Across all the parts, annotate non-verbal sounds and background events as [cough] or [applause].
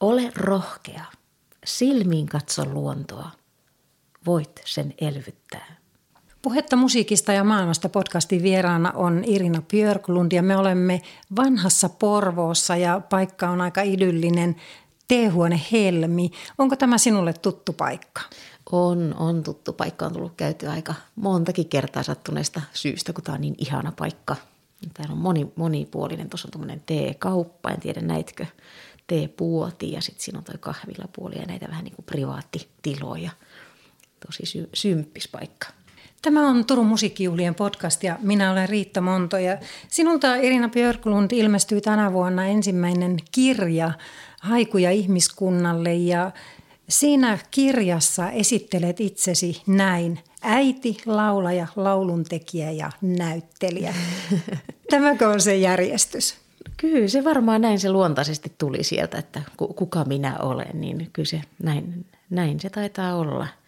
Ole rohkea. Silmiin katso luontoa. Voit sen elvyttää. Puhetta musiikista ja maailmasta podcastin vieraana on Irina Björklund ja me olemme vanhassa Porvoossa ja paikka on aika idyllinen teehuone Helmi. Onko tämä sinulle tuttu paikka? On, on tuttu paikka. On tullut käyty aika montakin kertaa sattuneesta syystä, kun tämä on niin ihana paikka. Täällä on moni, monipuolinen. Tuossa on tuommoinen teekauppa, en tiedä näitkö teepuoti ja sitten siinä on toi kahvilapuoli ja näitä vähän niin kuin privaattitiloja. Tosi sy- symppis paikka. Tämä on Turun musiikkijuhlien podcast ja minä olen Riitta Monto ja sinulta Irina Björklund ilmestyi tänä vuonna ensimmäinen kirja Haikuja ihmiskunnalle ja siinä kirjassa esittelet itsesi näin. Äiti, laulaja, lauluntekijä ja näyttelijä. [laughs] Tämäkö on se järjestys? Kyllä se varmaan näin se luontaisesti tuli sieltä, että kuka minä olen, niin kyllä se näin, näin se taitaa olla –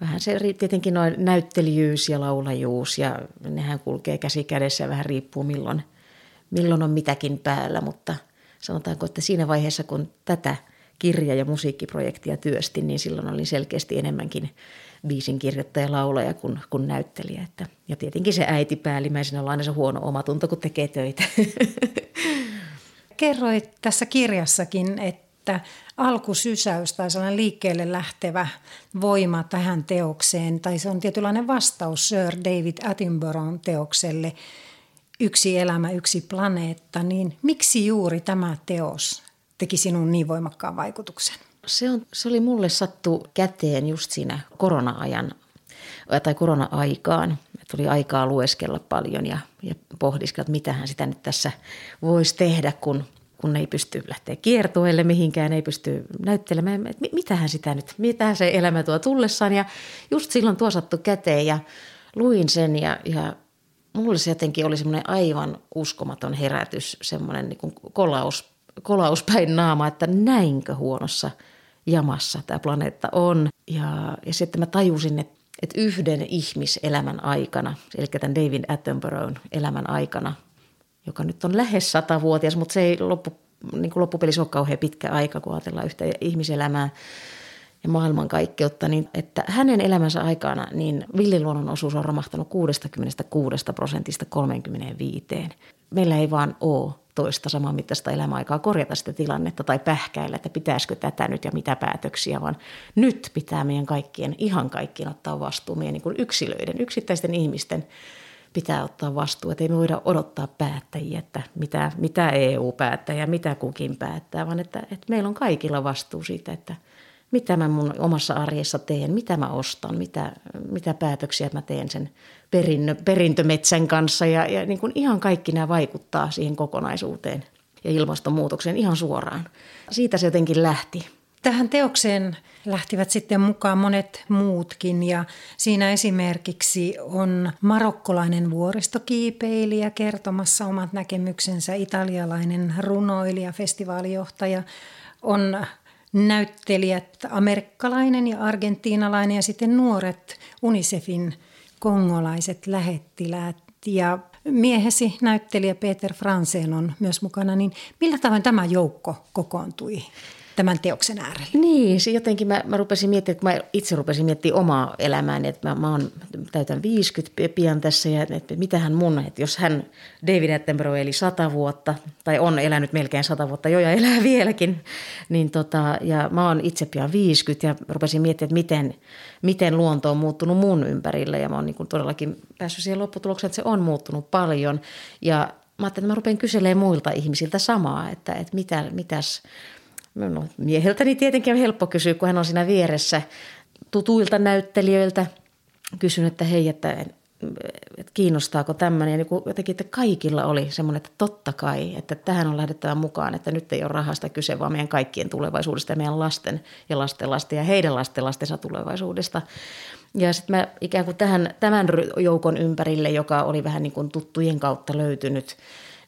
vähän se tietenkin noin näyttelijyys ja laulajuus ja nehän kulkee käsi kädessä vähän riippuu milloin, milloin on mitäkin päällä, mutta sanotaanko, että siinä vaiheessa kun tätä kirja- ja musiikkiprojektia työsti, niin silloin oli selkeästi enemmänkin biisin kirjoittaja laulaja kuin, kuin näyttelijä. Että, ja tietenkin se äiti päällimmäisenä on aina se huono omatunto, kun tekee töitä. [laughs] Kerroit tässä kirjassakin, että alkusysäys tai sellainen liikkeelle lähtevä voima tähän teokseen, tai se on tietynlainen vastaus Sir David Attenboroughn teokselle Yksi elämä, yksi planeetta, niin miksi juuri tämä teos teki sinun niin voimakkaan vaikutuksen? Se, on, se oli mulle sattu käteen just siinä korona-ajan tai korona-aikaan. Tuli aikaa lueskella paljon ja, ja pohdiskella, että mitähän sitä nyt tässä voisi tehdä, kun kun ei pysty lähteä kiertueelle mihinkään, ei pysty näyttelemään, että mitähän sitä nyt, mitähän se elämä tuo tullessaan. Ja just silloin tuo sattu käteen ja luin sen ja, ja mulle se jotenkin oli semmoinen aivan uskomaton herätys, semmoinen niin kolaus, kolaus päin naama, että näinkö huonossa jamassa tämä planeetta on. Ja, ja sitten mä tajusin, että, että yhden ihmiselämän aikana, eli tämän David Attenboroughn elämän aikana – joka nyt on lähes satavuotias, mutta se ei loppu, niin kuin loppupelissä ole kauhean pitkä aika, kun ajatellaan yhtä ihmiselämää ja maailmankaikkeutta, niin että hänen elämänsä aikana niin villiluonnon osuus on romahtanut 66 prosentista 35. Meillä ei vaan ole toista saman mittaista elämäaikaa korjata sitä tilannetta tai pähkäillä, että pitäisikö tätä nyt ja mitä päätöksiä, vaan nyt pitää meidän kaikkien, ihan kaikkien ottaa vastuu meidän niin kuin yksilöiden, yksittäisten ihmisten pitää ottaa vastuu. Että ei me voida odottaa päättäjiä, että mitä, mitä EU päättää ja mitä kukin päättää, vaan että, että meillä on kaikilla vastuu siitä, että mitä mä mun omassa arjessa teen, mitä mä ostan, mitä, mitä päätöksiä mä teen sen perinnö, perintömetsän kanssa. Ja, ja niin kuin ihan kaikki nämä vaikuttaa siihen kokonaisuuteen ja ilmastonmuutokseen ihan suoraan. Siitä se jotenkin lähti. Tähän teokseen lähtivät sitten mukaan monet muutkin ja siinä esimerkiksi on marokkolainen vuoristokiipeilijä kertomassa omat näkemyksensä, italialainen runoilija, festivaalijohtaja, on näyttelijät, amerikkalainen ja argentiinalainen ja sitten nuoret UNICEFin kongolaiset lähettiläät. Ja miehesi näyttelijä Peter Fransen on myös mukana, niin millä tavoin tämä joukko kokoontui tämän teoksen äärelle? Niin, se jotenkin mä, mä rupesin miettimään, kun mä itse rupesin miettimään omaa elämääni, että mä, mä oon, täytän 50 pian tässä ja että mitähän mun, että jos hän, David Attenborough eli 100 vuotta tai on elänyt melkein 100 vuotta jo ja elää [laughs] vieläkin, niin tota, ja mä oon itse pian 50 ja rupesin miettimään, että miten, miten luonto on muuttunut mun ympärillä ja mä oon niin todellakin päässyt siihen lopputulokseen, että se on muuttunut paljon ja mä ajattelin, että mä rupean kyselemään muilta ihmisiltä samaa, että, että mitä, mitäs, No, mieheltäni tietenkin on helppo kysyä, kun hän on siinä vieressä tutuilta näyttelijöiltä. Kysyn, että hei, että, että kiinnostaako tämmöinen. Ja niin jotenkin, että kaikilla oli semmoinen, että totta kai, että tähän on lähdettävä mukaan, että nyt ei ole rahasta kyse, vaan meidän kaikkien tulevaisuudesta ja meidän lasten ja lasten lasten ja heidän lasten lastensa tulevaisuudesta. Ja sitten mä ikään kuin tähän, tämän joukon ympärille, joka oli vähän niin kuin tuttujen kautta löytynyt,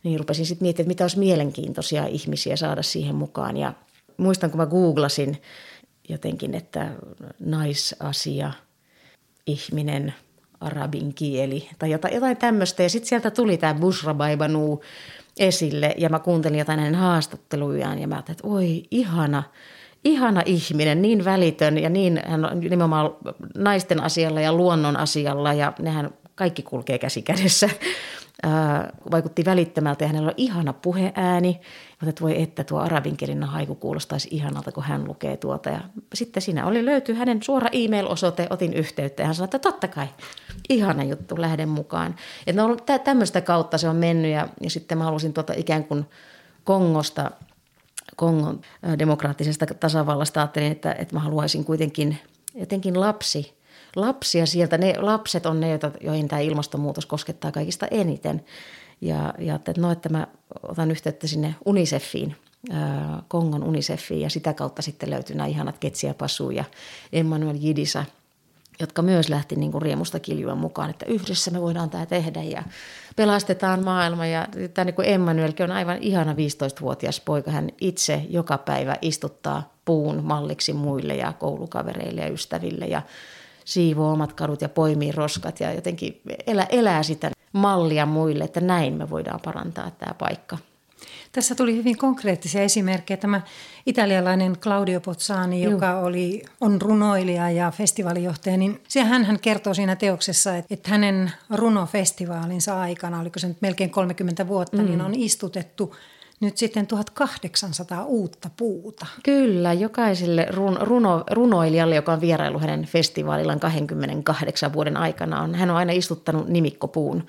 niin rupesin sitten miettimään, että mitä olisi mielenkiintoisia ihmisiä saada siihen mukaan. Ja muistan, kun mä googlasin jotenkin, että naisasia, ihminen, arabin kieli tai jotain, jotain tämmöistä. Ja sitten sieltä tuli tämä Bushra Baibanu esille ja mä kuuntelin jotain hänen haastattelujaan ja mä ajattelin, että oi ihana, ihana ihminen, niin välitön ja niin hän on nimenomaan naisten asialla ja luonnon asialla ja nehän kaikki kulkee käsi kädessä. Vaikutti välittömältä ja hänellä on ihana puheääni. Mutta että voi että tuo arabinkielinen haiku kuulostaisi ihanalta, kun hän lukee tuota. Ja sitten siinä oli löytyy hänen suora e-mail-osoite, otin yhteyttä ja hän sanoi, että totta kai, ihana juttu, lähden mukaan. Että no, tämmöistä kautta se on mennyt ja, ja sitten mä halusin tuota ikään kuin Kongosta, Kongon demokraattisesta tasavallasta ajattelin, että, että mä haluaisin kuitenkin jotenkin lapsi – lapsia sieltä. Ne lapset on ne, joihin tämä ilmastonmuutos koskettaa kaikista eniten. Ja, ja että no, että mä otan yhteyttä sinne UNICEFiin, Kongon UNICEFiin ja sitä kautta sitten löytyi nämä ihanat Ketsia Pasu ja Emmanuel Jidisa, jotka myös lähti niin kuin riemusta kiljua mukaan, että yhdessä me voidaan tämä tehdä ja pelastetaan maailma. Ja tämä niin kuin Emmanuelkin on aivan ihana 15-vuotias poika. Hän itse joka päivä istuttaa puun malliksi muille ja koulukavereille ja ystäville ja siivoo omat kadut ja poimii roskat ja jotenkin elää, elää sitä mallia muille, että näin me voidaan parantaa tämä paikka. Tässä tuli hyvin konkreettisia esimerkkejä. Tämä italialainen Claudio Pozzani, joka oli, on runoilija ja festivaalijohtaja, niin hän, hän kertoo siinä teoksessa, että, että hänen runofestivaalinsa aikana, oliko se nyt melkein 30 vuotta, niin mm. niin on istutettu nyt sitten 1800 uutta puuta. Kyllä, jokaiselle run, runo, runoilijalle, joka on vierailu hänen festivaalillaan 28 vuoden aikana, on, hän on aina istuttanut nimikkopuun.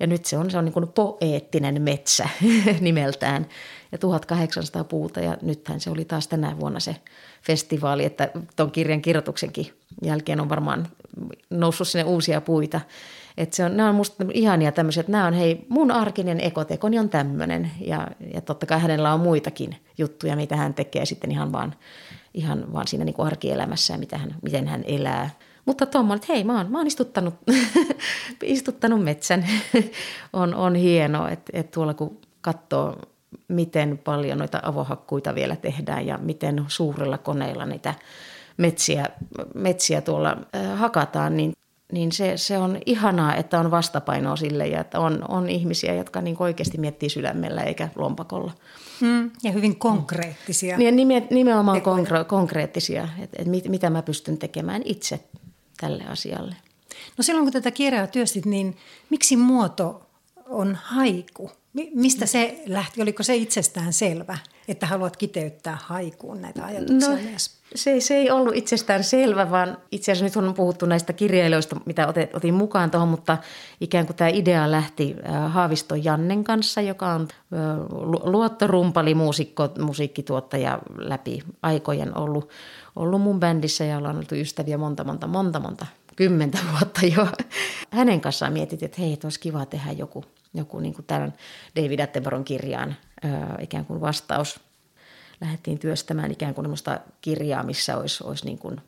Ja nyt se on, se on niin kuin poeettinen metsä [laughs] nimeltään ja 1800 puuta ja nythän se oli taas tänä vuonna se festivaali, että tuon kirjan kirjoituksenkin jälkeen on varmaan noussut sinne uusia puita. Että se on, nämä on musta ihania tämmöisiä, että nämä on hei, mun arkinen ekotekoni on tämmöinen ja, ja totta kai hänellä on muitakin juttuja, mitä hän tekee sitten ihan vaan, ihan vaan siinä niin kuin arkielämässä ja mitä hän, miten hän elää. Mutta tuommoinen, että hei, mä oon, mä oon istuttanut, [laughs] istuttanut metsän. [laughs] on, on hienoa, että, että tuolla kun katsoo, miten paljon noita avohakkuita vielä tehdään ja miten suurilla koneilla niitä metsiä, metsiä tuolla äh, hakataan, niin niin se, se on ihanaa, että on vastapainoa sille ja että on, on ihmisiä, jotka niin oikeasti miettii sydämellä eikä lompakolla. Mm, ja hyvin konkreettisia. Niin, nimenomaan konkre- konkreettisia, että, että mit, mitä mä pystyn tekemään itse tälle asialle. No silloin kun tätä kirjaa työstit, niin miksi muoto on haiku? Mistä se lähti? Oliko se itsestään selvä, että haluat kiteyttää haikuun näitä ajatuksia no, myös? Se, se ei ollut itsestään selvä, vaan itse asiassa nyt on puhuttu näistä kirjailijoista, mitä otin mukaan tuohon, mutta ikään kuin tämä idea lähti Haavisto Jannen kanssa, joka on luottorumpali, muusikko, musiikkituottaja läpi aikojen ollut, ollut mun bändissä ja ollaan oltu ystäviä monta, monta, monta, monta kymmentä vuotta jo. Hänen kanssaan mietit, että hei, että olisi kiva tehdä joku, joku niin kuin tämän David Attenboron kirjaan ikään kuin vastaus. Lähdettiin työstämään ikään kuin kirjaa, missä olisi, olisi niin kuin,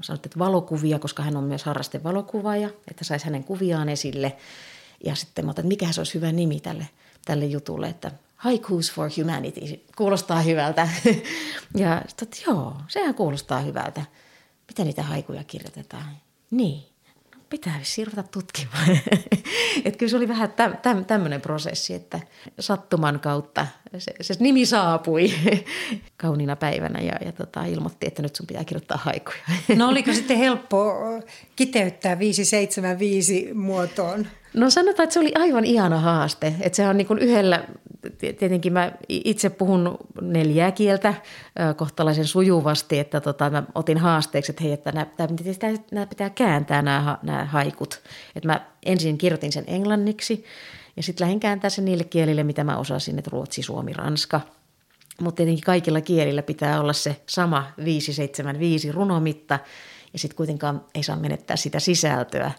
sanottu, että valokuvia, koska hän on myös harraste valokuvaaja, että saisi hänen kuviaan esille. Ja sitten mä otan, että mikä se olisi hyvä nimi tälle, tälle jutulle, että Haikus for Humanity, kuulostaa hyvältä. [laughs] ja sitten, joo, sehän kuulostaa hyvältä. Miten niitä haikuja kirjoitetaan? Niin, pitää siirrytä tutkimaan. [laughs] että kyllä se oli vähän täm, täm, tämmöinen prosessi, että sattuman kautta se, se nimi saapui [laughs] kauniina päivänä ja, ja tota, ilmoitti, että nyt sun pitää kirjoittaa haikuja. no oliko sitten helppo kiteyttää 575 muotoon? No sanotaan, että se oli aivan ihana haaste. Että se on niin kuin yhdellä, tietenkin mä itse puhun neljää kieltä kohtalaisen sujuvasti, että tota, mä otin haasteeksi, että hei, että nämä, nämä pitää kääntää nämä, nämä haikut. Että mä ensin kirjoitin sen englanniksi ja sitten lähdin kääntää sen niille kielille, mitä mä osasin, että ruotsi, suomi, ranska. Mutta tietenkin kaikilla kielillä pitää olla se sama 575 runomitta ja sitten kuitenkaan ei saa menettää sitä sisältöä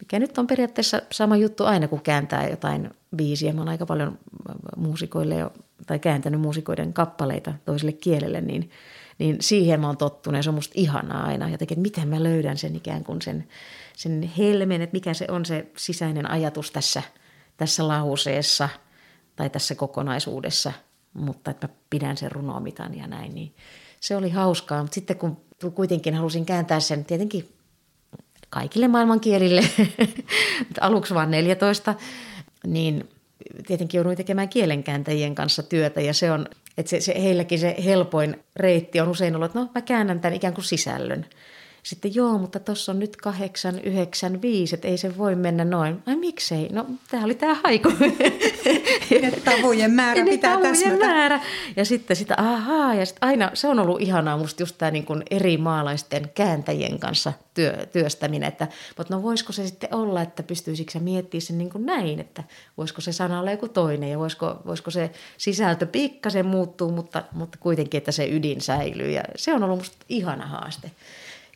mikä nyt on periaatteessa sama juttu aina, kun kääntää jotain biisiä. Mä oon aika paljon muusikoille jo, tai kääntänyt muusikoiden kappaleita toiselle kielelle, niin, niin siihen mä oon tottunut ja se on musta ihanaa aina. Jotenkin, että miten mä löydän sen ikään kuin sen, sen helmen, että mikä se on se sisäinen ajatus tässä, tässä lauseessa tai tässä kokonaisuudessa, mutta että mä pidän sen runomitan ja näin, niin se oli hauskaa. Mutta sitten kun kuitenkin halusin kääntää sen tietenkin kaikille maailmankielille, [laughs] aluksi vain 14, niin tietenkin jouduin tekemään kielenkääntäjien kanssa työtä ja se on, että se, se, heilläkin se helpoin reitti on usein ollut, että no mä käännän tämän ikään kuin sisällön. Sitten joo, mutta tuossa on nyt 895, että ei se voi mennä noin. Ai miksei? No tämä oli tämä haiku. Ja tavujen määrä [laughs] pitää tavujen täsmätä. määrä. Ja sitten sitä, ahaa, ja sitten aina, se on ollut ihanaa musta just tämä niin kuin eri maalaisten kääntäjien kanssa työ, työstäminen, että mutta no voisiko se sitten olla, että pystyisikö se miettimään sen niin kuin näin, että voisiko se sana olla joku toinen ja voisiko, voisiko se sisältö pikkasen muuttuu, mutta, mutta kuitenkin, että se ydin säilyy ja se on ollut musta ihana haaste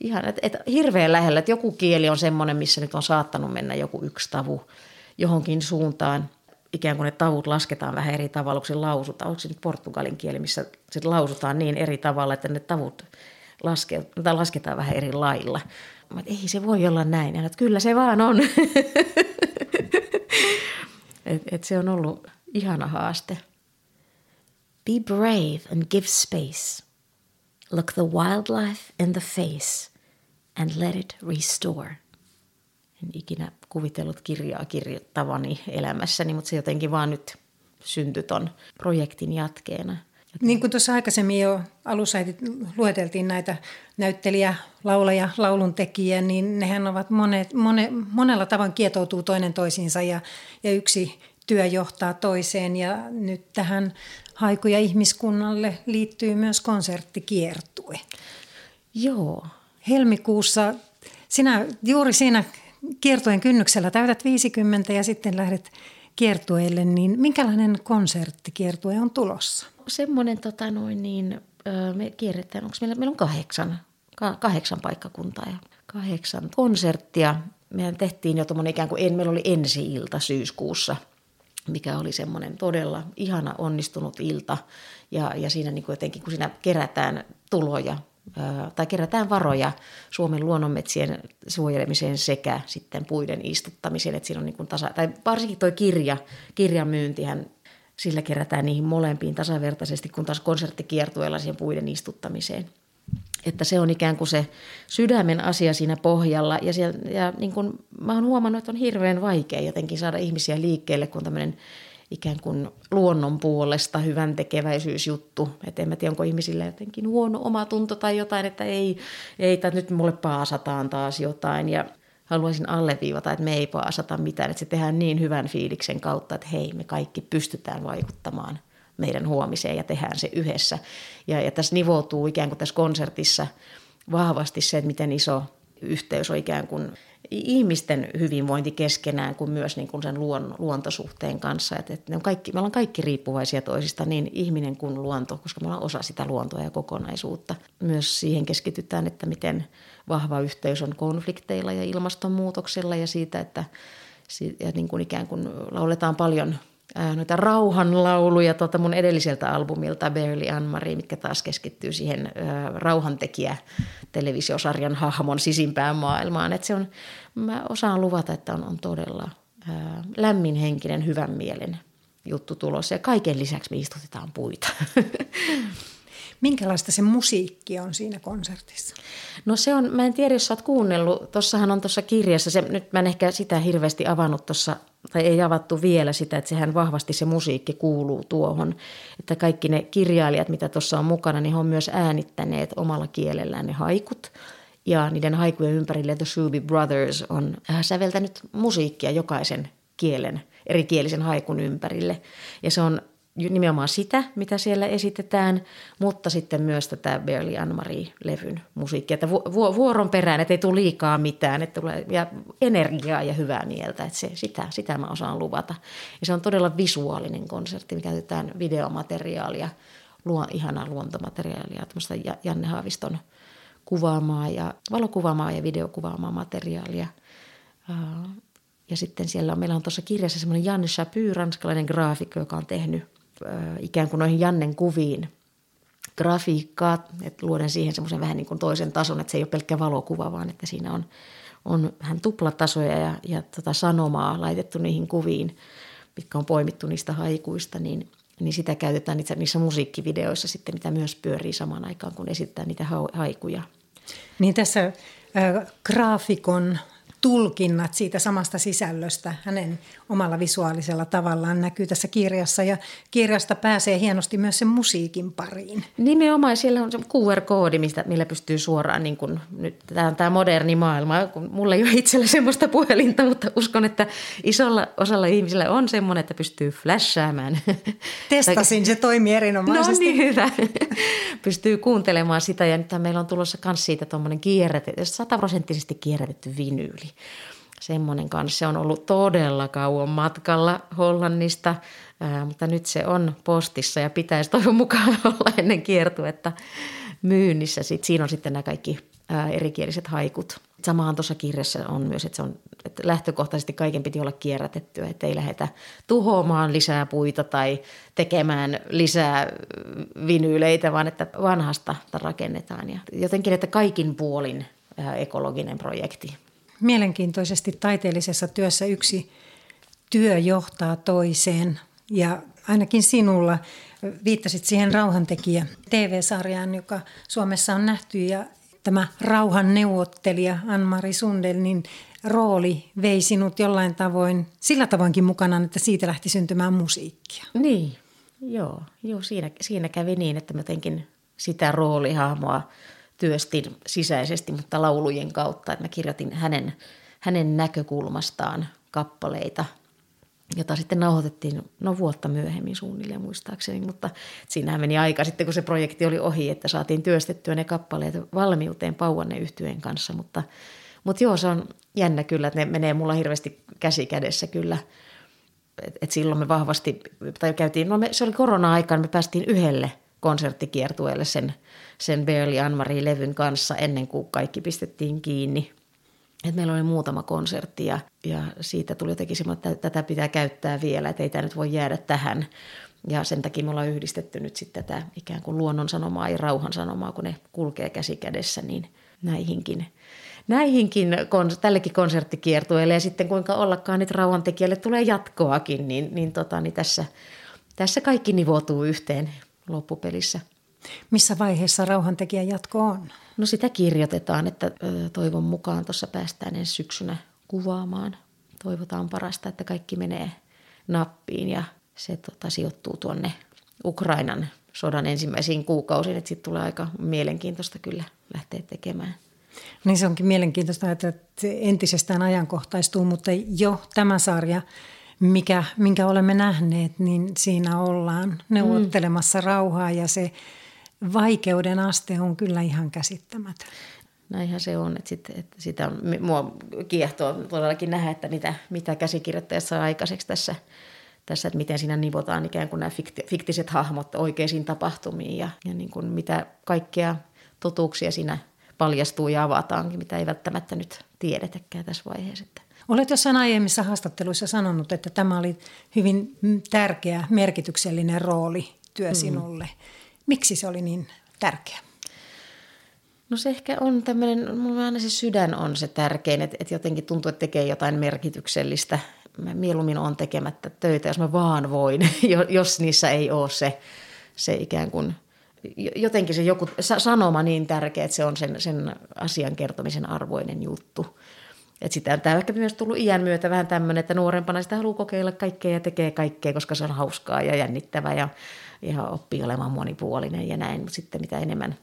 ihan, että, että hirveän lähellä, että joku kieli on semmoinen, missä nyt on saattanut mennä joku yksi tavu johonkin suuntaan. Ikään kuin ne tavut lasketaan vähän eri tavalla, kun se lausutaan. Onko se nyt portugalin kieli, missä se lausutaan niin eri tavalla, että ne tavut laske, tai lasketaan vähän eri lailla. Mä, että ei se voi olla näin. Ja että kyllä se vaan on. [laughs] et, et se on ollut ihana haaste. Be brave and give space. Look the wildlife in the face and let it restore. En ikinä kuvitellut kirjaa kirjoittavani elämässäni, mutta se jotenkin vaan nyt syntyi ton projektin jatkeena. Niin kuin tuossa aikaisemmin jo alussa lueteltiin näitä näyttelijä, laulaja, lauluntekijä, niin nehän ovat monet, mone, monella tavan kietoutuu toinen toisiinsa ja, ja yksi työ johtaa toiseen ja nyt tähän haikuja ihmiskunnalle liittyy myös konserttikiertue. Joo. Helmikuussa sinä juuri siinä kiertueen kynnyksellä täytät 50 ja sitten lähdet kiertueelle, niin minkälainen konserttikiertue on tulossa? Semmoinen, tota noin, niin, me kierretään, onko meillä, meillä on kahdeksan, kahdeksan paikkakuntaa ja kahdeksan konserttia. Mehän tehtiin jo tuommoinen ikään kuin, meillä oli ensi-ilta syyskuussa – mikä oli semmoinen todella ihana onnistunut ilta. Ja, ja siinä niin kuin jotenkin, kun siinä kerätään tuloja tai kerätään varoja Suomen luonnonmetsien suojelemiseen sekä sitten puiden istuttamiseen. Että siinä on niin kuin tasa, tai varsinkin tuo kirja, kirjamyyntihän, sillä kerätään niihin molempiin tasavertaisesti, kun taas konserttikiertueella siihen puiden istuttamiseen – että se on ikään kuin se sydämen asia siinä pohjalla. Ja, siellä, ja niin kuin mä oon huomannut, että on hirveän vaikea jotenkin saada ihmisiä liikkeelle, kun tämmöinen ikään kuin luonnon puolesta hyvän tekeväisyysjuttu. Että en mä tiedä, onko ihmisillä jotenkin huono omatunto tai jotain, että ei, ei tai nyt mulle paasataan taas jotain. Ja haluaisin alleviivata, että me ei paasata mitään, että se tehdään niin hyvän fiiliksen kautta, että hei, me kaikki pystytään vaikuttamaan – meidän huomiseen ja tehdään se yhdessä. Ja, ja tässä nivoutuu ikään kuin tässä konsertissa vahvasti se, että miten iso yhteys on ikään kuin ihmisten hyvinvointi keskenään kuin myös niin kuin sen luon, luontosuhteen kanssa. Että, että ne on kaikki, me ollaan kaikki riippuvaisia toisista, niin ihminen kuin luonto, koska me ollaan osa sitä luontoa ja kokonaisuutta. Myös siihen keskitytään, että miten vahva yhteys on konflikteilla ja ilmastonmuutoksella ja siitä, että ja niin kuin ikään kuin lauletaan paljon – noita rauhanlauluja tuolta mun edelliseltä albumilta Barely Anne-Marie, mitkä taas keskittyy siihen rauhantekijä televisiosarjan hahmon sisimpään maailmaan. Et se on, mä osaan luvata, että on, on todella lämminhenkinen, hyvän mielen juttu tulossa. Ja kaiken lisäksi me istutetaan puita. [laughs] Minkälaista se musiikki on siinä konsertissa? No se on, mä en tiedä jos sä oot kuunnellut, tuossahan on tuossa kirjassa, se, nyt mä en ehkä sitä hirveästi avannut tuossa, tai ei avattu vielä sitä, että sehän vahvasti se musiikki kuuluu tuohon. Että kaikki ne kirjailijat, mitä tuossa on mukana, niin he on myös äänittäneet omalla kielellään ne haikut. Ja niiden haikujen ympärille The Shuby Brothers on äh, säveltänyt musiikkia jokaisen kielen, erikielisen haikun ympärille. Ja se on nimenomaan sitä, mitä siellä esitetään, mutta sitten myös tätä Barely Anne-Marie-levyn musiikkia. Että vuoron perään, että ei tule liikaa mitään, että tulee ja energiaa ja hyvää mieltä. Että se, sitä, sitä mä osaan luvata. Ja se on todella visuaalinen konsertti, mikä käytetään videomateriaalia, luo, ihanaa luontomateriaalia, tämmöistä Janne Haaviston kuvaamaa ja valokuvaamaa ja videokuvaamaa materiaalia. Ja sitten siellä on, meillä on tuossa kirjassa semmoinen Janne Chapy, ranskalainen graafikko, joka on tehnyt ikään kuin noihin Jannen kuviin grafiikkaa, että luoden siihen semmoisen vähän niin kuin toisen tason, että se ei ole pelkkä valokuva, vaan että siinä on, on vähän tuplatasoja ja, ja tota sanomaa laitettu niihin kuviin, mitkä on poimittu niistä haikuista, niin, niin sitä käytetään niissä, niissä musiikkivideoissa sitten, mitä myös pyörii samaan aikaan, kun esittää niitä haikuja. Niin tässä äh, graafikon tulkinnat siitä samasta sisällöstä hänen omalla visuaalisella tavallaan näkyy tässä kirjassa. Ja kirjasta pääsee hienosti myös sen musiikin pariin. Nimenomaan siellä on se QR-koodi, mistä, millä pystyy suoraan, niin kuin nyt tämä on tämä moderni maailma, kun mulla ei ole itsellä semmoista puhelinta, mutta uskon, että isolla osalla ihmisillä on semmoinen, että pystyy flashaamaan. Testasin, se toimii erinomaisesti. No niin, hyvä. pystyy kuuntelemaan sitä ja nyt meillä on tulossa myös siitä tuommoinen kierrätetty, sataprosenttisesti kierrätetty vinyyli semmoinen kanssa. Se on ollut todella kauan matkalla Hollannista, ää, mutta nyt se on postissa ja pitäisi toivon mukaan [laughs] olla ennen kiertuetta myynnissä. Sitten siinä on sitten nämä kaikki ää, erikieliset haikut. Samahan tuossa kirjassa on myös, että, se on, että lähtökohtaisesti kaiken piti olla kierrätettyä, että ei lähdetä tuhoamaan lisää puita tai tekemään lisää vinyyleitä, vaan että vanhasta rakennetaan. Ja jotenkin, että kaikin puolin ekologinen projekti mielenkiintoisesti taiteellisessa työssä yksi työ johtaa toiseen ja ainakin sinulla viittasit siihen rauhantekijä TV-sarjaan, joka Suomessa on nähty ja tämä rauhan neuvottelija Anmari Sundel, niin rooli vei sinut jollain tavoin sillä tavoinkin mukana, että siitä lähti syntymään musiikkia. Niin, joo, joo siinä, siinä kävi niin, että mä jotenkin sitä roolihahmoa – työstin sisäisesti, mutta laulujen kautta, että mä kirjoitin hänen, hänen näkökulmastaan kappaleita, jota sitten nauhoitettiin no vuotta myöhemmin suunnilleen muistaakseni, mutta siinähän meni aika sitten, kun se projekti oli ohi, että saatiin työstettyä ne kappaleet valmiuteen Pauanne yhtyeen kanssa, mutta, mutta joo, se on jännä kyllä, että ne menee mulla hirveästi käsi kädessä kyllä, et, et silloin me vahvasti, tai käytiin, no me, se oli korona-aikaan, me päästiin yhdelle konserttikiertueelle sen – sen Barely Anne-Marie-levyn kanssa ennen kuin kaikki pistettiin kiinni. Et meillä oli muutama konsertti ja, ja siitä tuli jotenkin semmoinen, että tätä pitää käyttää vielä, että ei tämä nyt voi jäädä tähän. Ja sen takia me ollaan yhdistetty nyt sitten tätä ikään kuin luonnon sanomaa ja rauhan sanomaa, kun ne kulkee käsi kädessä, niin näihinkin, näihinkin tällekin konserttikiertueelle ja sitten kuinka ollakaan nyt rauhantekijälle tulee jatkoakin, niin, niin, tota, niin tässä, tässä kaikki nivoutuu yhteen loppupelissä. Missä vaiheessa rauhantekijän jatko on? No sitä kirjoitetaan, että toivon mukaan tuossa päästään ensi syksynä kuvaamaan. Toivotaan parasta, että kaikki menee nappiin ja se tota, sijoittuu tuonne Ukrainan sodan ensimmäisiin kuukausiin, että sitten tulee aika mielenkiintoista kyllä lähteä tekemään. Niin se onkin mielenkiintoista, että se entisestään ajankohtaistuu, mutta jo tämä sarja, mikä, minkä olemme nähneet, niin siinä ollaan neuvottelemassa mm. rauhaa ja se vaikeuden aste on kyllä ihan käsittämätön. Näinhän se on, että, sit, että sitä on, mua kiehtoo todellakin nähdä, että mitä, mitä käsikirjoittajat saa aikaiseksi tässä, tässä, että miten siinä nivotaan ikään kuin nämä fikti, fiktiset hahmot oikeisiin tapahtumiin ja, ja niin kuin mitä kaikkea totuuksia siinä paljastuu ja avataankin, mitä ei välttämättä nyt tiedetäkään tässä vaiheessa. Olet jossain aiemmissa haastatteluissa sanonut, että tämä oli hyvin tärkeä, merkityksellinen rooli työ mm. sinulle. Miksi se oli niin tärkeä? No se ehkä on tämmöinen, mulla aina se sydän on se tärkein, että, että jotenkin tuntuu, että tekee jotain merkityksellistä. Mä mieluummin on tekemättä töitä, jos mä vaan voin, [laughs] jos niissä ei ole se, se ikään kuin, jotenkin se joku sanoma niin tärkeä, että se on sen, sen asian kertomisen arvoinen juttu. Et sitä on tämä ehkä myös tullut iän myötä vähän tämmöinen, että nuorempana sitä haluaa kokeilla kaikkea ja tekee kaikkea, koska se on hauskaa ja jännittävää ja ja oppii olemaan monipuolinen ja näin, mutta sitten mitä enemmän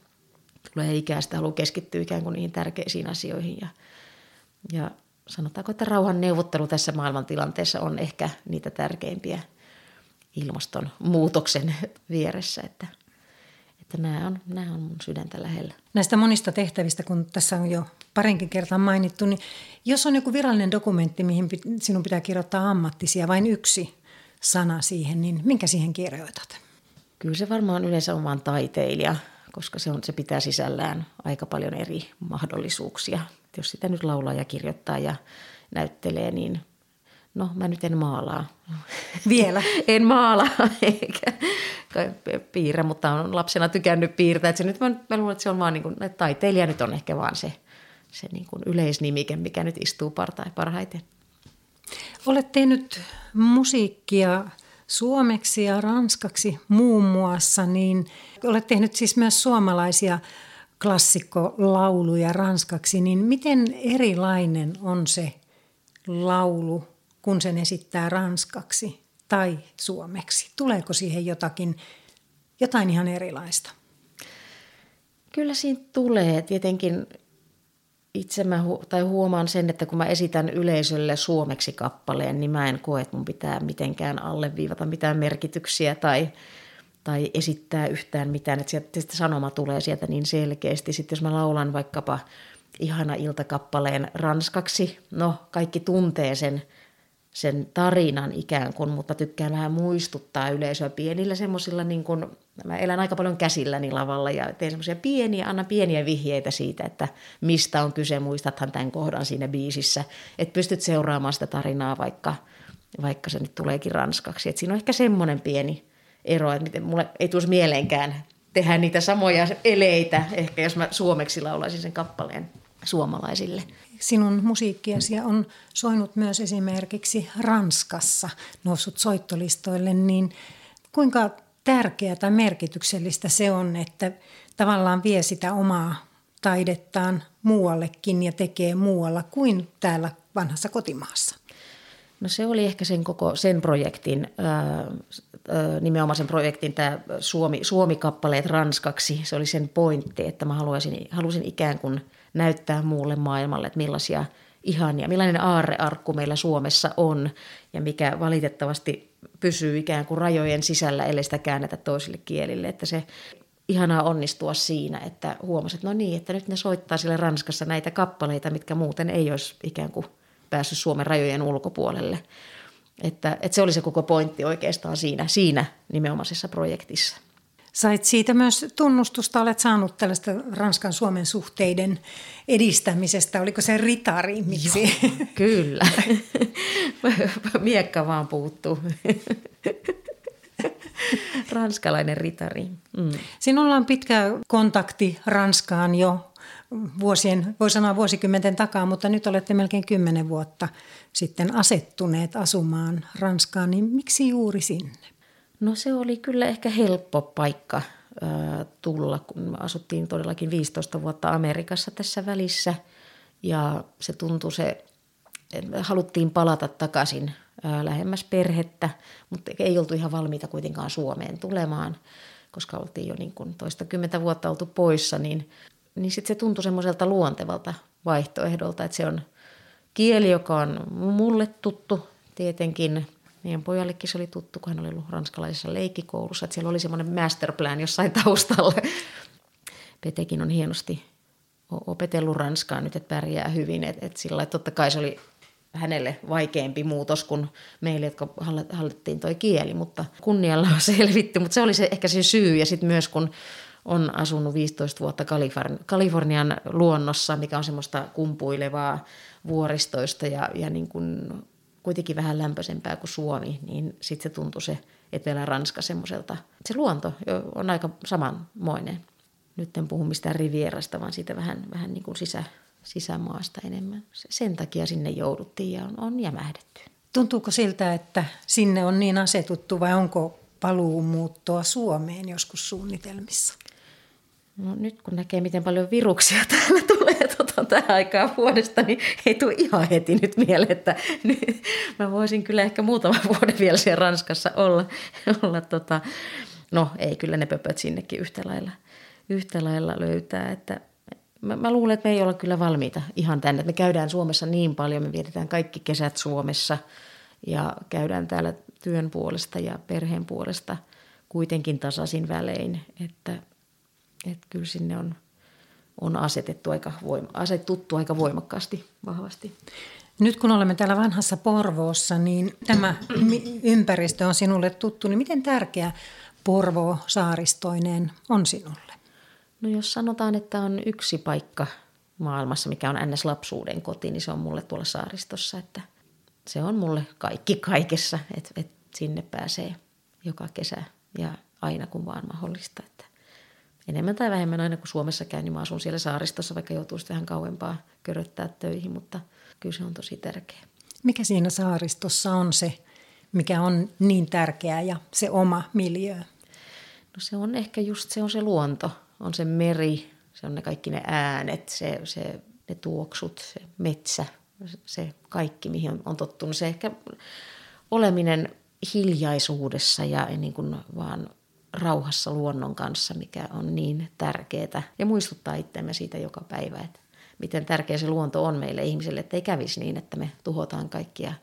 tulee ikää, sitä haluaa keskittyä ikään kuin niihin tärkeisiin asioihin. Ja, ja sanotaanko, että rauhan neuvottelu tässä maailmantilanteessa on ehkä niitä tärkeimpiä ilmastonmuutoksen vieressä, että, että nämä, on, nämä on mun sydäntä lähellä. Näistä monista tehtävistä, kun tässä on jo parinkin kertaan mainittu, niin jos on joku virallinen dokumentti, mihin sinun pitää kirjoittaa ammattisia, vain yksi sana siihen, niin minkä siihen kirjoitat? Kyllä se varmaan yleensä on vain taiteilija, koska se, on, se pitää sisällään aika paljon eri mahdollisuuksia. Et jos sitä nyt laulaa ja kirjoittaa ja näyttelee, niin no mä nyt en maalaa. Vielä? [laughs] en maala eikä piirrä, mutta on lapsena tykännyt piirtää. Et se nyt, mä, mä luulen, että se on vaan niin kuin, että taiteilija nyt on ehkä vaan se, se niin kuin yleisnimike, mikä nyt istuu parhaiten. Olet tehnyt musiikkia suomeksi ja ranskaksi muun muassa, niin olet tehnyt siis myös suomalaisia klassikko-lauluja ranskaksi, niin miten erilainen on se laulu, kun sen esittää ranskaksi tai suomeksi? Tuleeko siihen jotakin, jotain ihan erilaista? Kyllä siinä tulee. Tietenkin itse mä hu- tai huomaan sen, että kun mä esitän yleisölle suomeksi kappaleen, niin mä en koe, että mun pitää mitenkään alleviivata mitään merkityksiä tai, tai esittää yhtään mitään. Että sieltä, sanoma tulee sieltä niin selkeästi. Sitten jos mä laulan vaikkapa ihana iltakappaleen ranskaksi, no kaikki tuntee sen – sen tarinan ikään kuin, mutta tykkään vähän muistuttaa yleisöä pienillä semmoisilla, niin kuin, mä elän aika paljon käsilläni lavalla ja teen semmoisia pieniä, anna pieniä vihjeitä siitä, että mistä on kyse, muistathan tämän kohdan siinä biisissä, että pystyt seuraamaan sitä tarinaa, vaikka, vaikka se nyt tuleekin ranskaksi. Et siinä on ehkä semmoinen pieni ero, että miten mulle ei tulisi mieleenkään tehdä niitä samoja eleitä, ehkä jos mä suomeksi laulaisin sen kappaleen suomalaisille sinun musiikkiasi on soinut myös esimerkiksi Ranskassa, noussut soittolistoille, niin kuinka tärkeää tai merkityksellistä se on, että tavallaan vie sitä omaa taidettaan muuallekin ja tekee muualla kuin täällä vanhassa kotimaassa? No se oli ehkä sen koko sen projektin, nimenomaan sen projektin tämä Suomi, Suomi-kappaleet ranskaksi. Se oli sen pointti, että mä haluaisin, halusin ikään kuin – näyttää muulle maailmalle, että millaisia ihania, millainen aarrearkku meillä Suomessa on ja mikä valitettavasti pysyy ikään kuin rajojen sisällä, ellei sitä käännetä toisille kielille. Että se ihanaa onnistua siinä, että huomasit, että no niin, että nyt ne soittaa sille Ranskassa näitä kappaleita, mitkä muuten ei olisi ikään kuin päässyt Suomen rajojen ulkopuolelle. Että, että se oli se koko pointti oikeastaan siinä, siinä nimenomaisessa projektissa. Sait siitä myös tunnustusta, olet saanut tällaista Ranskan-Suomen suhteiden edistämisestä. Oliko se ritari? Miksi? Joo, kyllä. [laughs] Miekka vaan puuttuu. [laughs] Ranskalainen ritari. Mm. Sinulla on pitkä kontakti Ranskaan jo vuosien, voi sanoa vuosikymmenten takaa, mutta nyt olette melkein kymmenen vuotta sitten asettuneet asumaan Ranskaan, niin miksi juuri sinne? No se oli kyllä ehkä helppo paikka tulla, kun asuttiin todellakin 15 vuotta Amerikassa tässä välissä. Ja se tuntui se, haluttiin palata takaisin lähemmäs perhettä, mutta ei oltu ihan valmiita kuitenkaan Suomeen tulemaan, koska oltiin jo niin kuin toista kymmentä vuotta oltu poissa, niin, niin sitten se tuntui semmoiselta luontevalta vaihtoehdolta, että se on kieli, joka on mulle tuttu tietenkin – meidän pojallekin se oli tuttu, kun hän oli ollut ranskalaisessa leikkikoulussa, että siellä oli semmoinen masterplan jossain [laughs] taustalla. Petekin on hienosti opetellut ranskaa nyt, että pärjää hyvin. Et, et sillä että totta kai se oli hänelle vaikeampi muutos kuin meille, jotka hallittiin toi kieli, mutta kunnialla on [laughs] selvitty. Mutta se oli se, ehkä se syy ja sitten myös kun on asunut 15 vuotta Kalifornian luonnossa, mikä on semmoista kumpuilevaa vuoristoista ja, ja niin kuin kuitenkin vähän lämpöisempää kuin Suomi, niin sitten se tuntui se Etelä-Ranska semmoiselta. Se luonto on aika samanmoinen. Nyt en puhu mistään Rivierasta, vaan siitä vähän, vähän niin kuin sisä, sisämaasta enemmän. Sen takia sinne jouduttiin ja on, on jämähdetty. Tuntuuko siltä, että sinne on niin asetuttu vai onko paluumuuttoa Suomeen joskus suunnitelmissa? No nyt kun näkee, miten paljon viruksia [laughs] täällä tulee tota, tähän aikaan vuodesta, niin ei tule ihan heti nyt mieleen, että nyt, [laughs] mä voisin kyllä ehkä muutama [laughs] vuoden vielä siellä Ranskassa olla. olla tota, no ei kyllä ne pöpöt sinnekin yhtä lailla, yhtä lailla löytää, että mä, mä luulen, että me ei olla kyllä valmiita ihan tänne. Me käydään Suomessa niin paljon, me vietetään kaikki kesät Suomessa ja käydään täällä työn puolesta ja perheen puolesta kuitenkin tasaisin välein, että – että kyllä sinne on, on asetettu aika voima, asetuttu aika voimakkaasti, vahvasti. Nyt kun olemme täällä vanhassa Porvoossa, niin tämä ympäristö on sinulle tuttu, niin miten tärkeä Porvoo saaristoineen on sinulle? No jos sanotaan, että on yksi paikka maailmassa, mikä on ns. lapsuuden koti, niin se on mulle tuolla saaristossa, että se on mulle kaikki kaikessa, että, että sinne pääsee joka kesä ja aina kun vaan mahdollista. Että enemmän tai vähemmän aina kun Suomessa käyn, niin mä asun siellä saaristossa, vaikka joutuu vähän kauempaa köröttää töihin, mutta kyllä se on tosi tärkeä. Mikä siinä saaristossa on se, mikä on niin tärkeää ja se oma miljö? No se on ehkä just se on se luonto, on se meri, Se on ne kaikki ne äänet, se, se, ne tuoksut, se metsä, se kaikki, mihin on, on tottunut. Se ehkä oleminen hiljaisuudessa ja niin kuin vaan rauhassa luonnon kanssa, mikä on niin tärkeää. Ja muistuttaa itsemme siitä joka päivä, että miten tärkeä se luonto on meille ihmisille, että ei kävisi niin, että me tuhotaan kaikkia.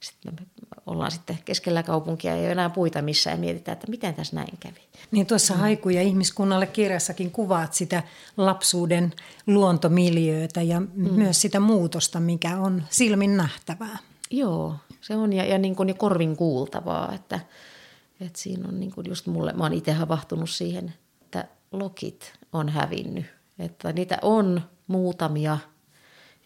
Sitten me ollaan sitten keskellä kaupunkia, ei ole enää puita missään ja mietitään, että miten tässä näin kävi. Niin tuossa mm. Haiku ja ihmiskunnalle kirjassakin kuvaat sitä lapsuuden luontomiljöötä ja mm. myös sitä muutosta, mikä on silmin nähtävää. Joo, se on ja, ja, niin kuin, ja korvin kuultavaa, että, että siinä on niin just mulle, mä oon itse havahtunut siihen, että lokit on hävinnyt. Että niitä on muutamia,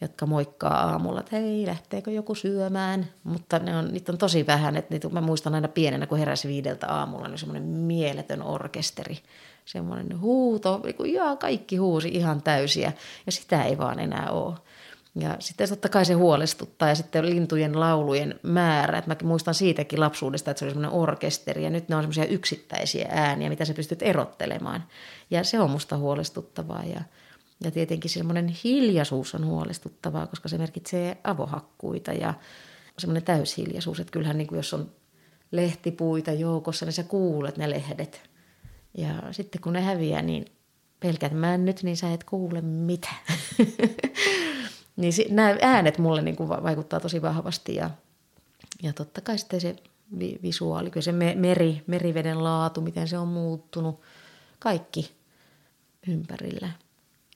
jotka moikkaa aamulla, että hei, lähteekö joku syömään. Mutta ne on, niitä on tosi vähän, että niitä, mä muistan aina pienenä, kun heräsi viideltä aamulla, niin semmoinen mieletön orkesteri. Semmoinen huuto, niin kuin, ja kaikki huusi ihan täysiä ja sitä ei vaan enää ole. Ja sitten totta kai se huolestuttaa ja sitten lintujen laulujen määrä. Että mä muistan siitäkin lapsuudesta, että se oli semmoinen orkesteri ja nyt ne on semmoisia yksittäisiä ääniä, mitä sä pystyt erottelemaan. Ja se on musta huolestuttavaa ja, ja tietenkin semmoinen hiljaisuus on huolestuttavaa, koska se merkitsee avohakkuita ja semmoinen täyshiljaisuus. Että kyllähän niin kuin jos on lehtipuita joukossa, niin sä kuulet ne lehdet. Ja sitten kun ne häviää, niin pelkät männyt, niin sä et kuule mitään. [laughs] Niin nämä äänet mulle niin kuin vaikuttaa tosi vahvasti ja, ja totta kai sitten se vi, visuaali, kyllä se meri, meriveden laatu, miten se on muuttunut, kaikki ympärillä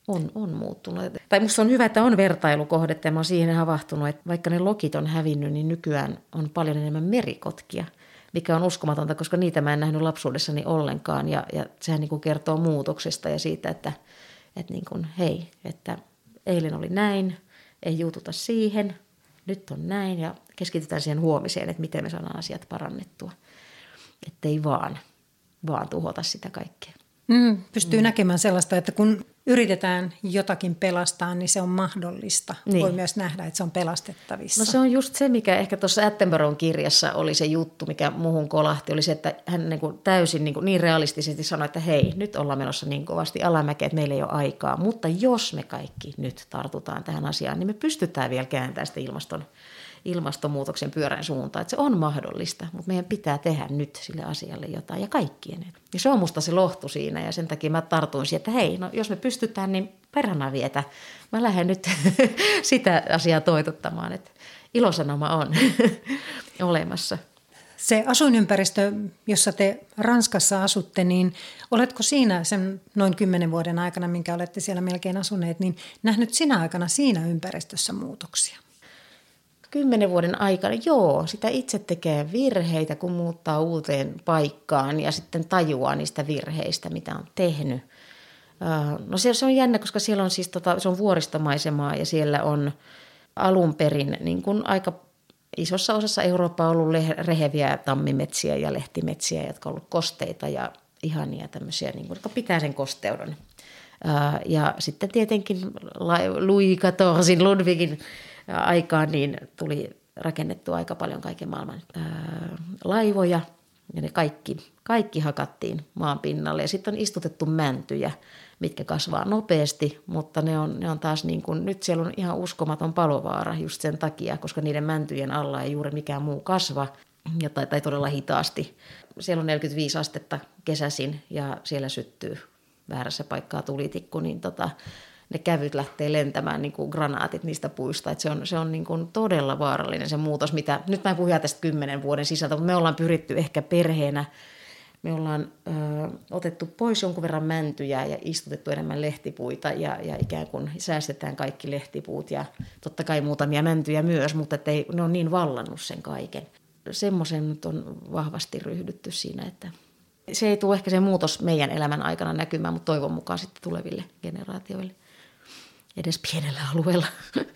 on, on muuttunut. Tai musta on hyvä, että on vertailukohdetta ja mä oon siihen havahtunut, että vaikka ne lokit on hävinnyt, niin nykyään on paljon enemmän merikotkia, mikä on uskomatonta, koska niitä mä en nähnyt lapsuudessani ollenkaan ja, ja sehän niin kuin kertoo muutoksesta ja siitä, että, että niin kuin, hei, että eilen oli näin, ei juututa siihen, nyt on näin ja keskitytään siihen huomiseen, että miten me saadaan asiat parannettua. Ettei vaan, vaan tuhota sitä kaikkea. Mm, pystyy mm. näkemään sellaista, että kun yritetään jotakin pelastaa, niin se on mahdollista. Niin. Voi myös nähdä, että se on pelastettavissa. No se on just se, mikä ehkä tuossa Attenboroughn kirjassa oli se juttu, mikä muuhun kolahti, oli se, että hän niin kuin täysin niin, kuin niin realistisesti sanoi, että hei, nyt ollaan menossa niin kovasti alamäkeä, että meillä ei ole aikaa. Mutta jos me kaikki nyt tartutaan tähän asiaan, niin me pystytään vielä kääntämään sitä ilmaston ilmastonmuutoksen pyörän suuntaan. Että se on mahdollista, mutta meidän pitää tehdä nyt sille asialle jotain ja kaikkien. Ja se on musta se lohtu siinä ja sen takia mä tartuin siihen, että hei, no jos me pystytään, niin perhana vietä. Mä lähden nyt [laughs] sitä asiaa toitottamaan, että ilosanoma on [laughs] olemassa. Se asuinympäristö, jossa te Ranskassa asutte, niin oletko siinä sen noin kymmenen vuoden aikana, minkä olette siellä melkein asuneet, niin nähnyt sinä aikana siinä ympäristössä muutoksia? Kymmenen vuoden aikana, joo, sitä itse tekee virheitä, kun muuttaa uuteen paikkaan ja sitten tajuaa niistä virheistä, mitä on tehnyt. No se, se on jännä, koska siellä on siis tota, se on vuoristomaisemaa ja siellä on alun perin niin kuin aika isossa osassa Eurooppaa ollut reheviä tammimetsiä ja lehtimetsiä, jotka on ollut kosteita ja ihania tämmöisiä, niin kuin, jotka pitää sen kosteuden. Ja sitten tietenkin Louis XIV, Ludwigin aikaan niin tuli rakennettua aika paljon kaiken maailman ää, laivoja ja ne kaikki, kaikki hakattiin maan pinnalle. Ja sitten on istutettu mäntyjä, mitkä kasvaa nopeasti, mutta ne on, ne on taas niin kuin, nyt siellä on ihan uskomaton palovaara just sen takia, koska niiden mäntyjen alla ei juuri mikään muu kasva ja, tai, tai todella hitaasti. Siellä on 45 astetta kesäsin ja siellä syttyy väärässä paikkaa tulitikku, niin tota, ne kävyt lähtee lentämään niin kuin granaatit niistä puista. Et se on, se on niin kuin todella vaarallinen se muutos, mitä, nyt mä en puhu tästä kymmenen vuoden sisältä, mutta me ollaan pyritty ehkä perheenä, me ollaan ö, otettu pois jonkun verran mäntyjä ja istutettu enemmän lehtipuita ja, ja ikään kuin säästetään kaikki lehtipuut ja totta kai muutamia mäntyjä myös, mutta ei, ne on niin vallannut sen kaiken. Semmoisen nyt on vahvasti ryhdytty siinä, että se ei tule ehkä se muutos meidän elämän aikana näkymään, mutta toivon mukaan sitten tuleville generaatioille edes pienellä alueella. [laughs]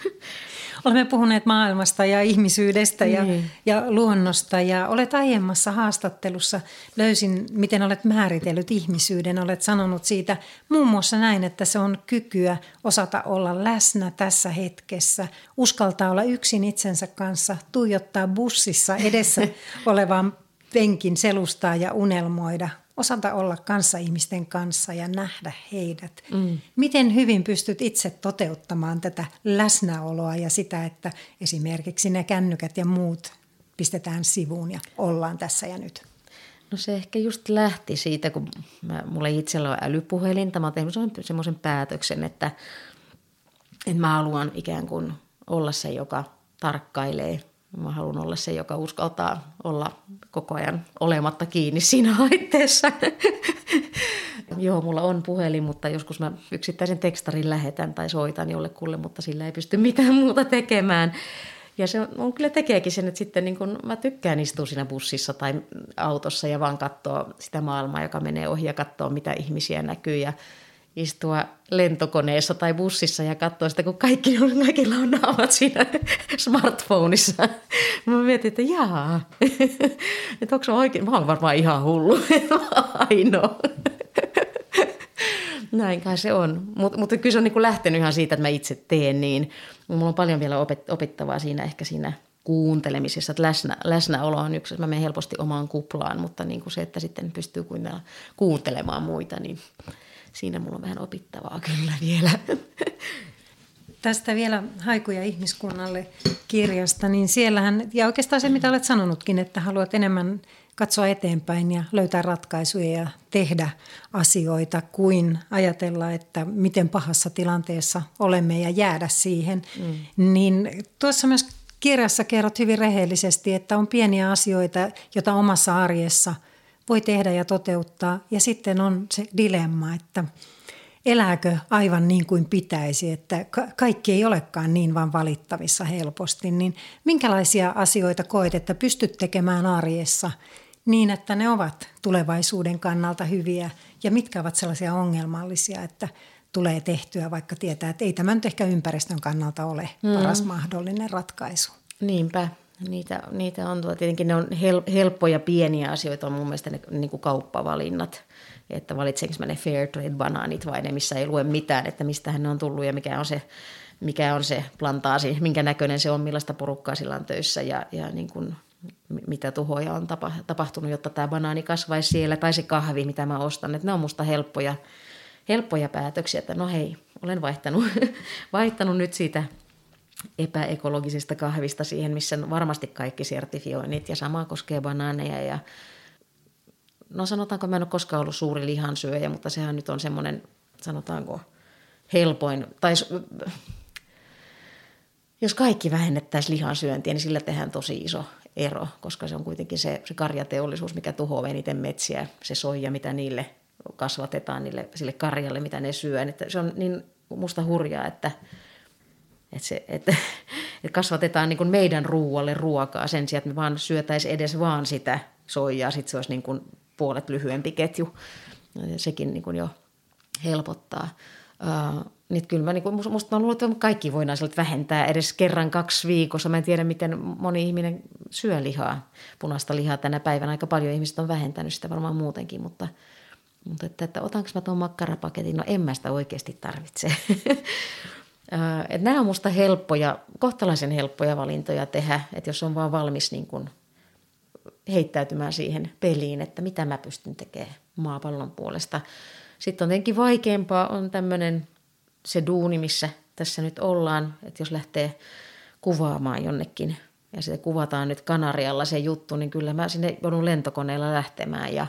Olemme puhuneet maailmasta ja ihmisyydestä ja, niin. ja luonnosta ja olet aiemmassa haastattelussa löysin, miten olet määritellyt ihmisyyden. Olet sanonut siitä muun muassa näin, että se on kykyä osata olla läsnä tässä hetkessä, uskaltaa olla yksin itsensä kanssa, tuijottaa bussissa edessä [laughs] olevaan penkin selustaa ja unelmoida, osata olla kanssa ihmisten kanssa ja nähdä heidät. Mm. Miten hyvin pystyt itse toteuttamaan tätä läsnäoloa ja sitä, että esimerkiksi ne kännykät ja muut pistetään sivuun ja ollaan tässä ja nyt? No se ehkä just lähti siitä, kun mä, mulla itsellä on älypuhelin. Mä oon tehnyt semmoisen päätöksen, että, että mä haluan ikään kuin olla se, joka tarkkailee. Mä haluan olla se, joka uskaltaa olla koko ajan olematta kiinni siinä [laughs] laitteessa. Joo, mulla on puhelin, mutta joskus mä yksittäisen tekstarin lähetän tai soitan jollekulle, mutta sillä ei pysty mitään muuta tekemään. Ja se on, kyllä tekeekin sen, että sitten niin kun mä tykkään istua siinä bussissa tai autossa ja vaan katsoa sitä maailmaa, joka menee ohi ja katsoa, mitä ihmisiä näkyy ja istua lentokoneessa tai bussissa ja katsoa sitä, kun kaikki, [laughs] kaikilla on naamat siinä smartphoneissa. Mä mietin, että jaa, [laughs] että onko se oikein, mä oon varmaan ihan hullu, [laughs] ainoa. Näin kai se on. Mutta mut kyllä se on niinku lähtenyt ihan siitä, että mä itse teen niin. Mulla on paljon vielä opettavaa siinä ehkä siinä kuuntelemisessa, että läsnä, läsnäolo on yksi, mä menen helposti omaan kuplaan, mutta niin kuin se, että sitten pystyy kuuntelemaan muita, niin siinä mulla on vähän opittavaa kyllä vielä. Tästä vielä Haikuja ihmiskunnalle kirjasta, niin siellähän, ja oikeastaan se mitä olet sanonutkin, että haluat enemmän katsoa eteenpäin ja löytää ratkaisuja ja tehdä asioita kuin ajatella, että miten pahassa tilanteessa olemme ja jäädä siihen. Mm. Niin tuossa myös kirjassa kerrot hyvin rehellisesti, että on pieniä asioita, joita omassa arjessa voi tehdä ja toteuttaa. Ja sitten on se dilemma, että elääkö aivan niin kuin pitäisi, että kaikki ei olekaan niin vaan valittavissa helposti. Niin minkälaisia asioita koet, että pystyt tekemään arjessa – niin, että ne ovat tulevaisuuden kannalta hyviä ja mitkä ovat sellaisia ongelmallisia, että tulee tehtyä, vaikka tietää, että ei tämä nyt ehkä ympäristön kannalta ole mm. paras mahdollinen ratkaisu. Niinpä. Niitä, niitä on, tuo, tietenkin ne on hel, helppoja pieniä asioita, on mun mielestä ne niin kuin kauppavalinnat, että valitsenko mä ne fair trade banaanit vai ne, missä ei lue mitään, että mistä ne on tullut ja mikä on se, mikä on se plantaasi, minkä näköinen se on, millaista porukkaa sillä on töissä ja, ja niin kuin mitä tuhoja on tapahtunut, jotta tämä banaani kasvaisi siellä, tai se kahvi, mitä mä ostan. Että ne on musta helppoja, helppoja päätöksiä, että no hei, olen vaihtanut, [laughs] vaihtanut nyt siitä epäekologisesta kahvista siihen, missä on varmasti kaikki sertifioinnit, ja sama koskee banaaneja. Ja no sanotaanko, mä en ole koskaan ollut suuri lihansyöjä, mutta sehän nyt on semmoinen, sanotaanko, helpoin, tai jos kaikki vähennettäisiin lihansyöntiä, niin sillä tehdään tosi iso ero, koska se on kuitenkin se, se karjateollisuus, mikä tuhoaa eniten metsiä, se soija, mitä niille kasvatetaan, niille, sille karjalle, mitä ne syö. Että se on niin musta hurjaa, että, että, se, että, että kasvatetaan niin kuin meidän ruualle ruokaa sen sijaan, että me vaan syötäisiin edes vaan sitä soijaa, sitten se olisi niin kuin puolet lyhyempi ketju. Sekin niin kuin jo helpottaa. Uh, niin kyllä mä, niin kuin, musta mä luulen, että kaikki voidaan sieltä vähentää edes kerran kaksi viikossa. Mä en tiedä, miten moni ihminen syö lihaa, punaista lihaa tänä päivänä. Aika paljon ihmiset on vähentänyt sitä varmaan muutenkin, mutta, mutta että, että otanko mä tuon makkarapaketin? No en mä sitä oikeasti tarvitse. [laughs] että nämä on musta helppoja, kohtalaisen helppoja valintoja tehdä, että jos on vaan valmis niin kuin heittäytymään siihen peliin, että mitä mä pystyn tekemään maapallon puolesta. Sitten on tietenkin vaikeampaa on tämmöinen – se duuni, missä tässä nyt ollaan, että jos lähtee kuvaamaan jonnekin ja sitten kuvataan nyt Kanarialla se juttu, niin kyllä mä sinne joudun lentokoneella lähtemään ja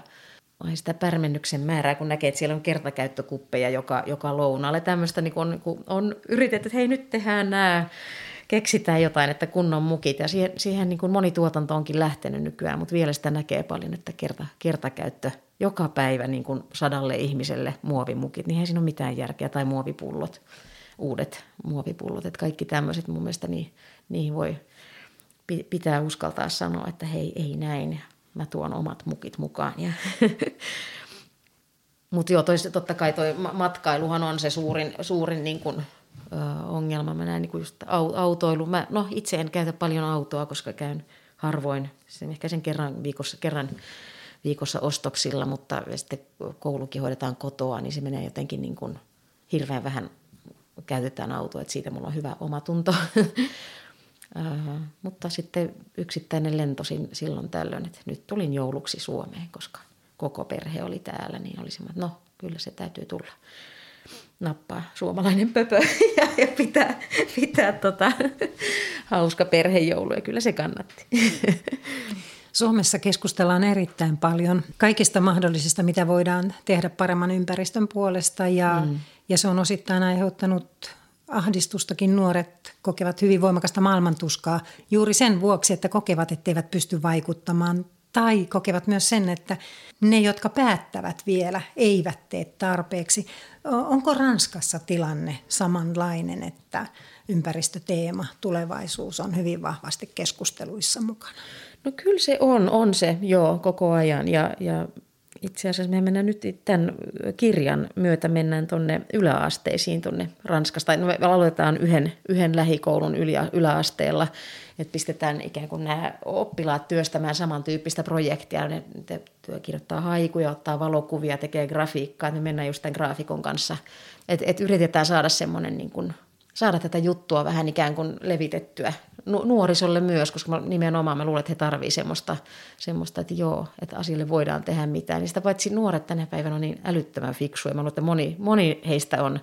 ai sitä pärmennyksen määrää, kun näkee, että siellä on kertakäyttökuppeja joka, joka lounaalle. Tämmöistä niin on, niin on yritetty, että hei nyt tehdään nämä, keksitään jotain, että kunnon mukit. Ja siihen, siihen niin moni tuotanto onkin lähtenyt nykyään, mutta vielä sitä näkee paljon, että kerta, kertakäyttö joka päivä niin kuin sadalle ihmiselle muovimukit, niin ei siinä ole mitään järkeä. Tai muovipullot, uudet muovipullot. Että kaikki tämmöiset mun mielestä niin, niihin voi pitää uskaltaa sanoa, että hei, ei näin. Mä tuon omat mukit mukaan. Ja [laughs] Mutta joo, tois, totta kai toi matkailuhan on se suurin, suurin niin kuin, ö, ongelma. Mä näen niin just autoilu. Mä, no itse en käytä paljon autoa, koska käyn harvoin, sen, ehkä sen kerran viikossa, kerran viikossa ostoksilla, mutta sitten koulukin hoidetaan kotoa, niin se menee jotenkin niin kuin hirveän vähän käytetään autoa, että siitä mulla on hyvä omatunto. [laughs] Uh, mutta sitten yksittäinen lento silloin tällöin, että nyt tulin jouluksi Suomeen, koska koko perhe oli täällä, niin oli että no kyllä se täytyy tulla nappaa suomalainen pöpö ja, ja pitää, pitää tota, hauska perhejoulu ja kyllä se kannatti. Suomessa keskustellaan erittäin paljon kaikista mahdollisista, mitä voidaan tehdä paremman ympäristön puolesta ja, mm. ja se on osittain aiheuttanut ahdistustakin nuoret kokevat hyvin voimakasta maailmantuskaa juuri sen vuoksi, että kokevat, etteivät pysty vaikuttamaan tai kokevat myös sen, että ne, jotka päättävät vielä, eivät tee tarpeeksi. Onko Ranskassa tilanne samanlainen, että ympäristöteema, tulevaisuus on hyvin vahvasti keskusteluissa mukana? No kyllä se on, on se, joo, koko ajan. Ja, ja itse asiassa me mennään nyt tämän kirjan myötä mennään tuonne yläasteisiin tuonne Ranskasta. No me aloitetaan yhden, yhden lähikoulun ylä, yläasteella, että pistetään ikään kuin nämä oppilaat työstämään samantyyppistä projektia. Ne, ne kirjoittaa haikuja, ottaa valokuvia, tekee grafiikkaa, että me mennään just tämän graafikon kanssa. Että et yritetään saada semmoinen niin kuin saada tätä juttua vähän ikään kuin levitettyä nuorisolle myös, koska nimenomaan mä luulen, että he tarvitsevat semmoista, semmoista, että joo, että asialle voidaan tehdä mitään. Sitä paitsi nuoret tänä päivänä on niin älyttömän fiksuja. Mä luulen, että moni, moni heistä on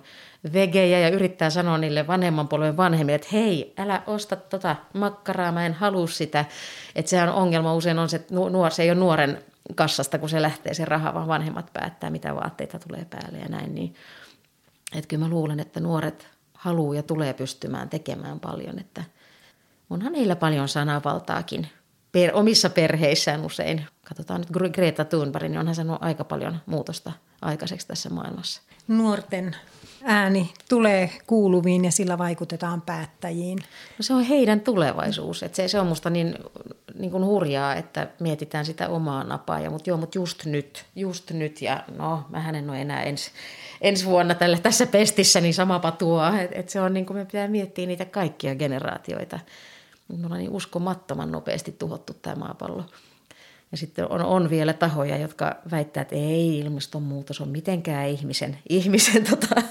vegejä ja yrittää sanoa niille vanhemman polven vanhemmille, että hei, älä osta tota makkaraa, mä en halua sitä. Että sehän on ongelma usein on se, että nuor, se ei ole nuoren kassasta, kun se lähtee se raha, vaan vanhemmat päättää, mitä vaatteita tulee päälle ja näin. Niin, että kyllä mä luulen, että nuoret haluaa ja tulee pystymään tekemään paljon, että onhan heillä paljon sanavaltaakin per, omissa perheissään usein. Katsotaan nyt Greta Thunberg, niin onhan sanonut aika paljon muutosta aikaiseksi tässä maailmassa. Nuorten ääni tulee kuuluviin ja sillä vaikutetaan päättäjiin. No se on heidän tulevaisuus. Että se, se on musta niin, niin kuin hurjaa, että mietitään sitä omaa napaa. Ja, mutta joo, mutta just nyt, just nyt. Ja no, mä en ole enää ensi, ensi vuonna tällä, tässä pestissä, niin sama patua. Että et se on niin kuin me pitää miettiä niitä kaikkia generaatioita. Me ollaan niin uskomattoman nopeasti tuhottu tämä maapallo. Ja sitten on, on vielä tahoja, jotka väittävät, että ei ilmastonmuutos on mitenkään ihmisen, ihmisen tota,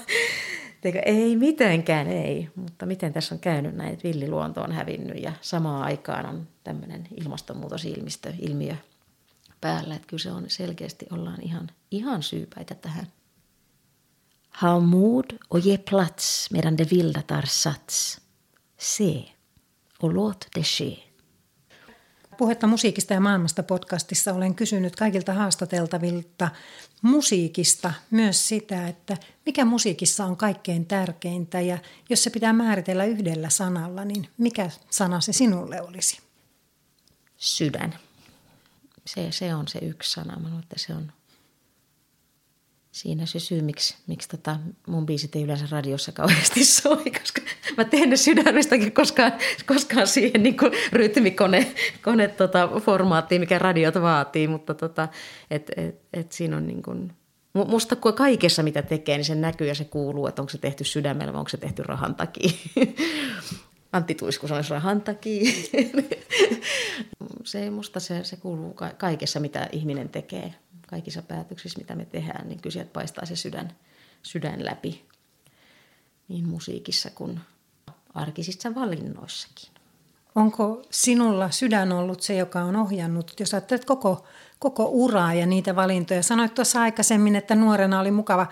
Teikö, ei mitenkään, ei. Mutta miten tässä on käynyt näin, että villiluonto on hävinnyt ja samaan aikaan on tämmöinen ilmastonmuutosilmiö ilmiö päällä. Että kyllä se on selkeästi, ollaan ihan, ihan syypäitä tähän. Ha mod och ge plats medan det vilda tar sats. Se och låt det ske. Puhetta musiikista ja maailmasta podcastissa olen kysynyt kaikilta haastateltavilta musiikista myös sitä, että mikä musiikissa on kaikkein tärkeintä ja jos se pitää määritellä yhdellä sanalla, niin mikä sana se sinulle olisi? Sydän. Se, se on se yksi sana. Mä luulen, että se on siinä se syy, miksi, miksi tota mun biisit ei yleensä radiossa kauheasti soi, [laughs] koska mä teen ne sydämestäkin koskaan, koskaan siihen niin kuin rytmikone kone, tota, formaattiin, mikä radiot vaatii, mutta tota, et, et, et siinä on niin kuin, musta kaikessa mitä tekee, niin se näkyy ja se kuuluu, että onko se tehty sydämellä vai onko se tehty rahan takia. [laughs] Antti Tuisku sanoisi rahan takia. [laughs] se, musta se, se kuuluu kaikessa, mitä ihminen tekee kaikissa päätöksissä, mitä me tehdään, niin kyllä sieltä paistaa se sydän, sydän läpi niin musiikissa kuin arkisissa valinnoissakin. Onko sinulla sydän ollut se, joka on ohjannut, jos ajattelet koko, koko uraa ja niitä valintoja? Sanoit tuossa aikaisemmin, että nuorena oli mukava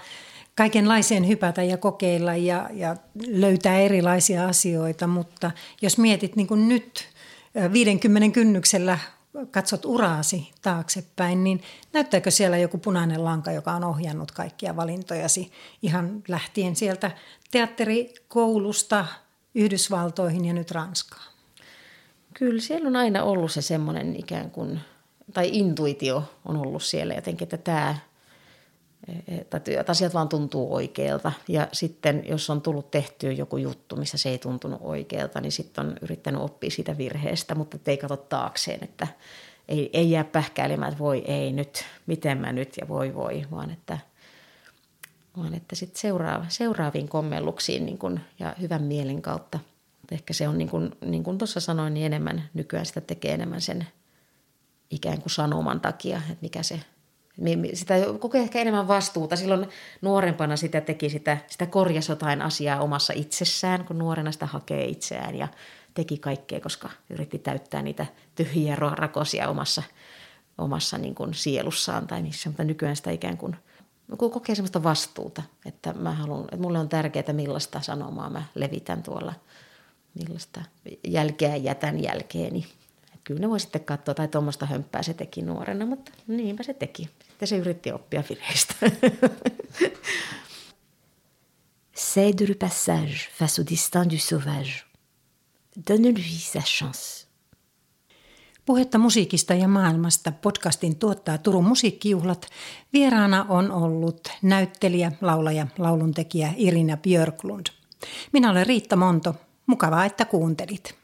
kaikenlaiseen hypätä ja kokeilla ja, ja löytää erilaisia asioita, mutta jos mietit niin kuin nyt 50 kynnyksellä katsot uraasi taaksepäin, niin näyttääkö siellä joku punainen lanka, joka on ohjannut kaikkia valintojasi ihan lähtien sieltä teatterikoulusta Yhdysvaltoihin ja nyt Ranskaan? Kyllä siellä on aina ollut se semmoinen ikään kuin, tai intuitio on ollut siellä jotenkin, että tämä että asiat vaan tuntuu oikealta. Ja sitten jos on tullut tehtyä joku juttu, missä se ei tuntunut oikealta, niin sitten on yrittänyt oppia siitä virheestä, mutta ei katso taakseen, että ei, ei jää pähkäilemään, että voi ei nyt, miten mä nyt ja voi voi, vaan että, vaan että sitten seuraava, seuraaviin kommelluksiin niin kun, ja hyvän mielen kautta. Ehkä se on niin kuin, niin tuossa sanoin, niin enemmän nykyään sitä tekee enemmän sen ikään kuin sanoman takia, että mikä se niin sitä kokee ehkä enemmän vastuuta. Silloin nuorempana sitä teki sitä, sitä korjasi jotain asiaa omassa itsessään, kun nuorena sitä hakee itseään ja teki kaikkea, koska yritti täyttää niitä tyhjiä rakosia omassa, omassa niin kuin sielussaan tai missä, mutta nykyään sitä ikään kuin kun kokee sellaista vastuuta, että mä haluan, että mulle on tärkeää, millaista sanomaa mä levitän tuolla, millaista jälkeä jätän jälkeeni. Että kyllä ne voi sitten katsoa, tai tuommoista hömppää se teki nuorena, mutta niinpä se teki. Sitten se yritti oppia vireistä. Cède le passage face au destin du sauvage. Donne-lui sa chance. Puhetta musiikista ja maailmasta podcastin tuottaa Turun musiikkijuhlat. Vieraana on ollut näyttelijä, laulaja, lauluntekijä Irina Björklund. Minä olen Riitta Monto. Mukavaa, että kuuntelit.